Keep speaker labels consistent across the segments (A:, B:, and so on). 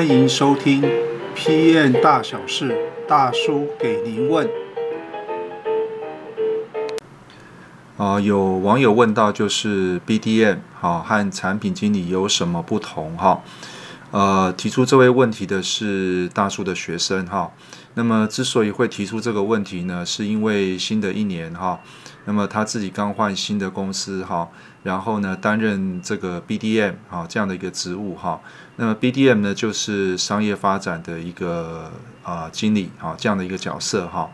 A: 欢迎收听《PM 大小事》，大叔给您问。啊、呃，有网友问到，就是 BDM 哈、哦、和产品经理有什么不同？哈、哦，呃，提出这位问题的是大叔的学生哈。那么，之所以会提出这个问题呢，是因为新的一年哈，那么他自己刚换新的公司哈，然后呢担任这个 BDM 啊这样的一个职务哈。那么 BDM 呢就是商业发展的一个啊经理啊这样的一个角色哈。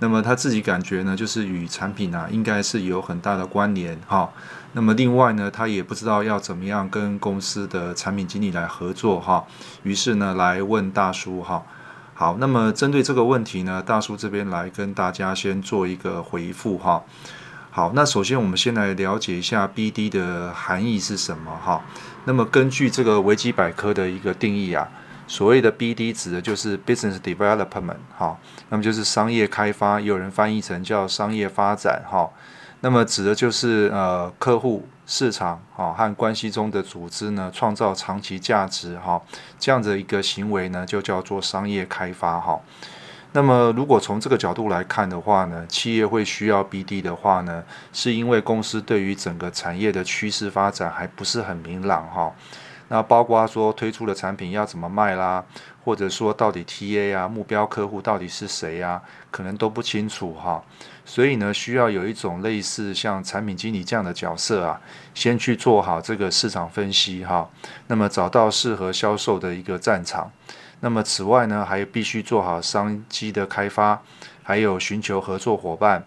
A: 那么他自己感觉呢，就是与产品啊应该是有很大的关联哈。那么另外呢，他也不知道要怎么样跟公司的产品经理来合作哈。于是呢，来问大叔哈。好，那么针对这个问题呢，大叔这边来跟大家先做一个回复哈。好，那首先我们先来了解一下 BD 的含义是什么哈。那么根据这个维基百科的一个定义啊，所谓的 BD 指的就是 Business Development 哈，那么就是商业开发，有人翻译成叫商业发展哈。那么指的就是呃客户。市场哈和关系中的组织呢，创造长期价值哈，这样的一个行为呢，就叫做商业开发哈。那么如果从这个角度来看的话呢，企业会需要 BD 的话呢，是因为公司对于整个产业的趋势发展还不是很明朗哈。那包括说推出的产品要怎么卖啦，或者说到底 TA 啊目标客户到底是谁呀，可能都不清楚哈。所以呢，需要有一种类似像产品经理这样的角色啊，先去做好这个市场分析哈，那么找到适合销售的一个战场。那么此外呢，还必须做好商机的开发，还有寻求合作伙伴，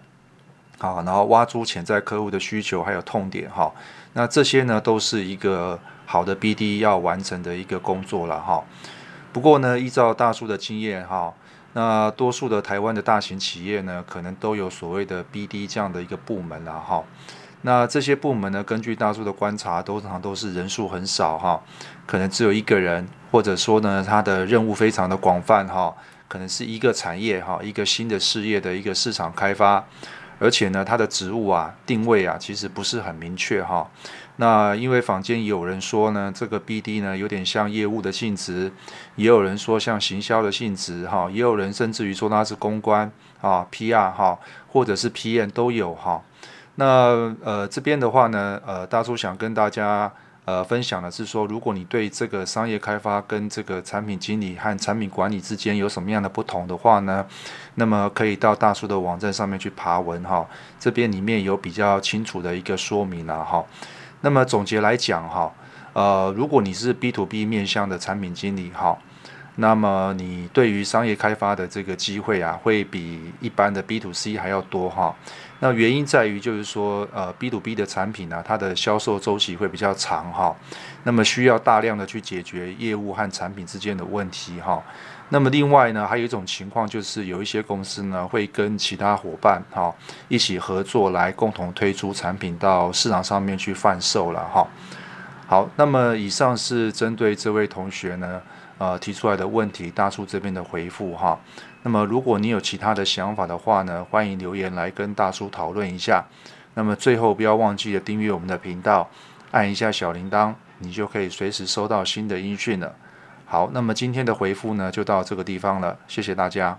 A: 好，然后挖出潜在客户的需求还有痛点哈。那这些呢，都是一个好的 BD 要完成的一个工作了哈。不过呢，依照大叔的经验哈。那多数的台湾的大型企业呢，可能都有所谓的 BD 这样的一个部门了哈。那这些部门呢，根据大叔的观察，通常都是人数很少哈，可能只有一个人，或者说呢，他的任务非常的广泛哈，可能是一个产业哈，一个新的事业的一个市场开发。而且呢，它的职务啊、定位啊，其实不是很明确哈。那因为坊间有人说呢，这个 BD 呢有点像业务的性质，也有人说像行销的性质哈，也有人甚至于说它是公关啊、PR 哈，或者是 PM 都有哈。那呃这边的话呢，呃大叔想跟大家。呃，分享的是说，如果你对这个商业开发跟这个产品经理和产品管理之间有什么样的不同的话呢，那么可以到大叔的网站上面去爬文哈，这边里面有比较清楚的一个说明了哈。那么总结来讲哈，呃，如果你是 B to B 面向的产品经理哈。那么你对于商业开发的这个机会啊，会比一般的 B to C 还要多哈。那原因在于就是说，呃，B to B 的产品呢、它的销售周期会比较长哈。那么需要大量的去解决业务和产品之间的问题哈。那么另外呢，还有一种情况就是有一些公司呢，会跟其他伙伴哈一起合作来共同推出产品到市场上面去贩售了哈。好，那么以上是针对这位同学呢。呃，提出来的问题，大叔这边的回复哈。那么，如果你有其他的想法的话呢，欢迎留言来跟大叔讨论一下。那么，最后不要忘记了订阅我们的频道，按一下小铃铛，你就可以随时收到新的音讯了。好，那么今天的回复呢，就到这个地方了，谢谢大家。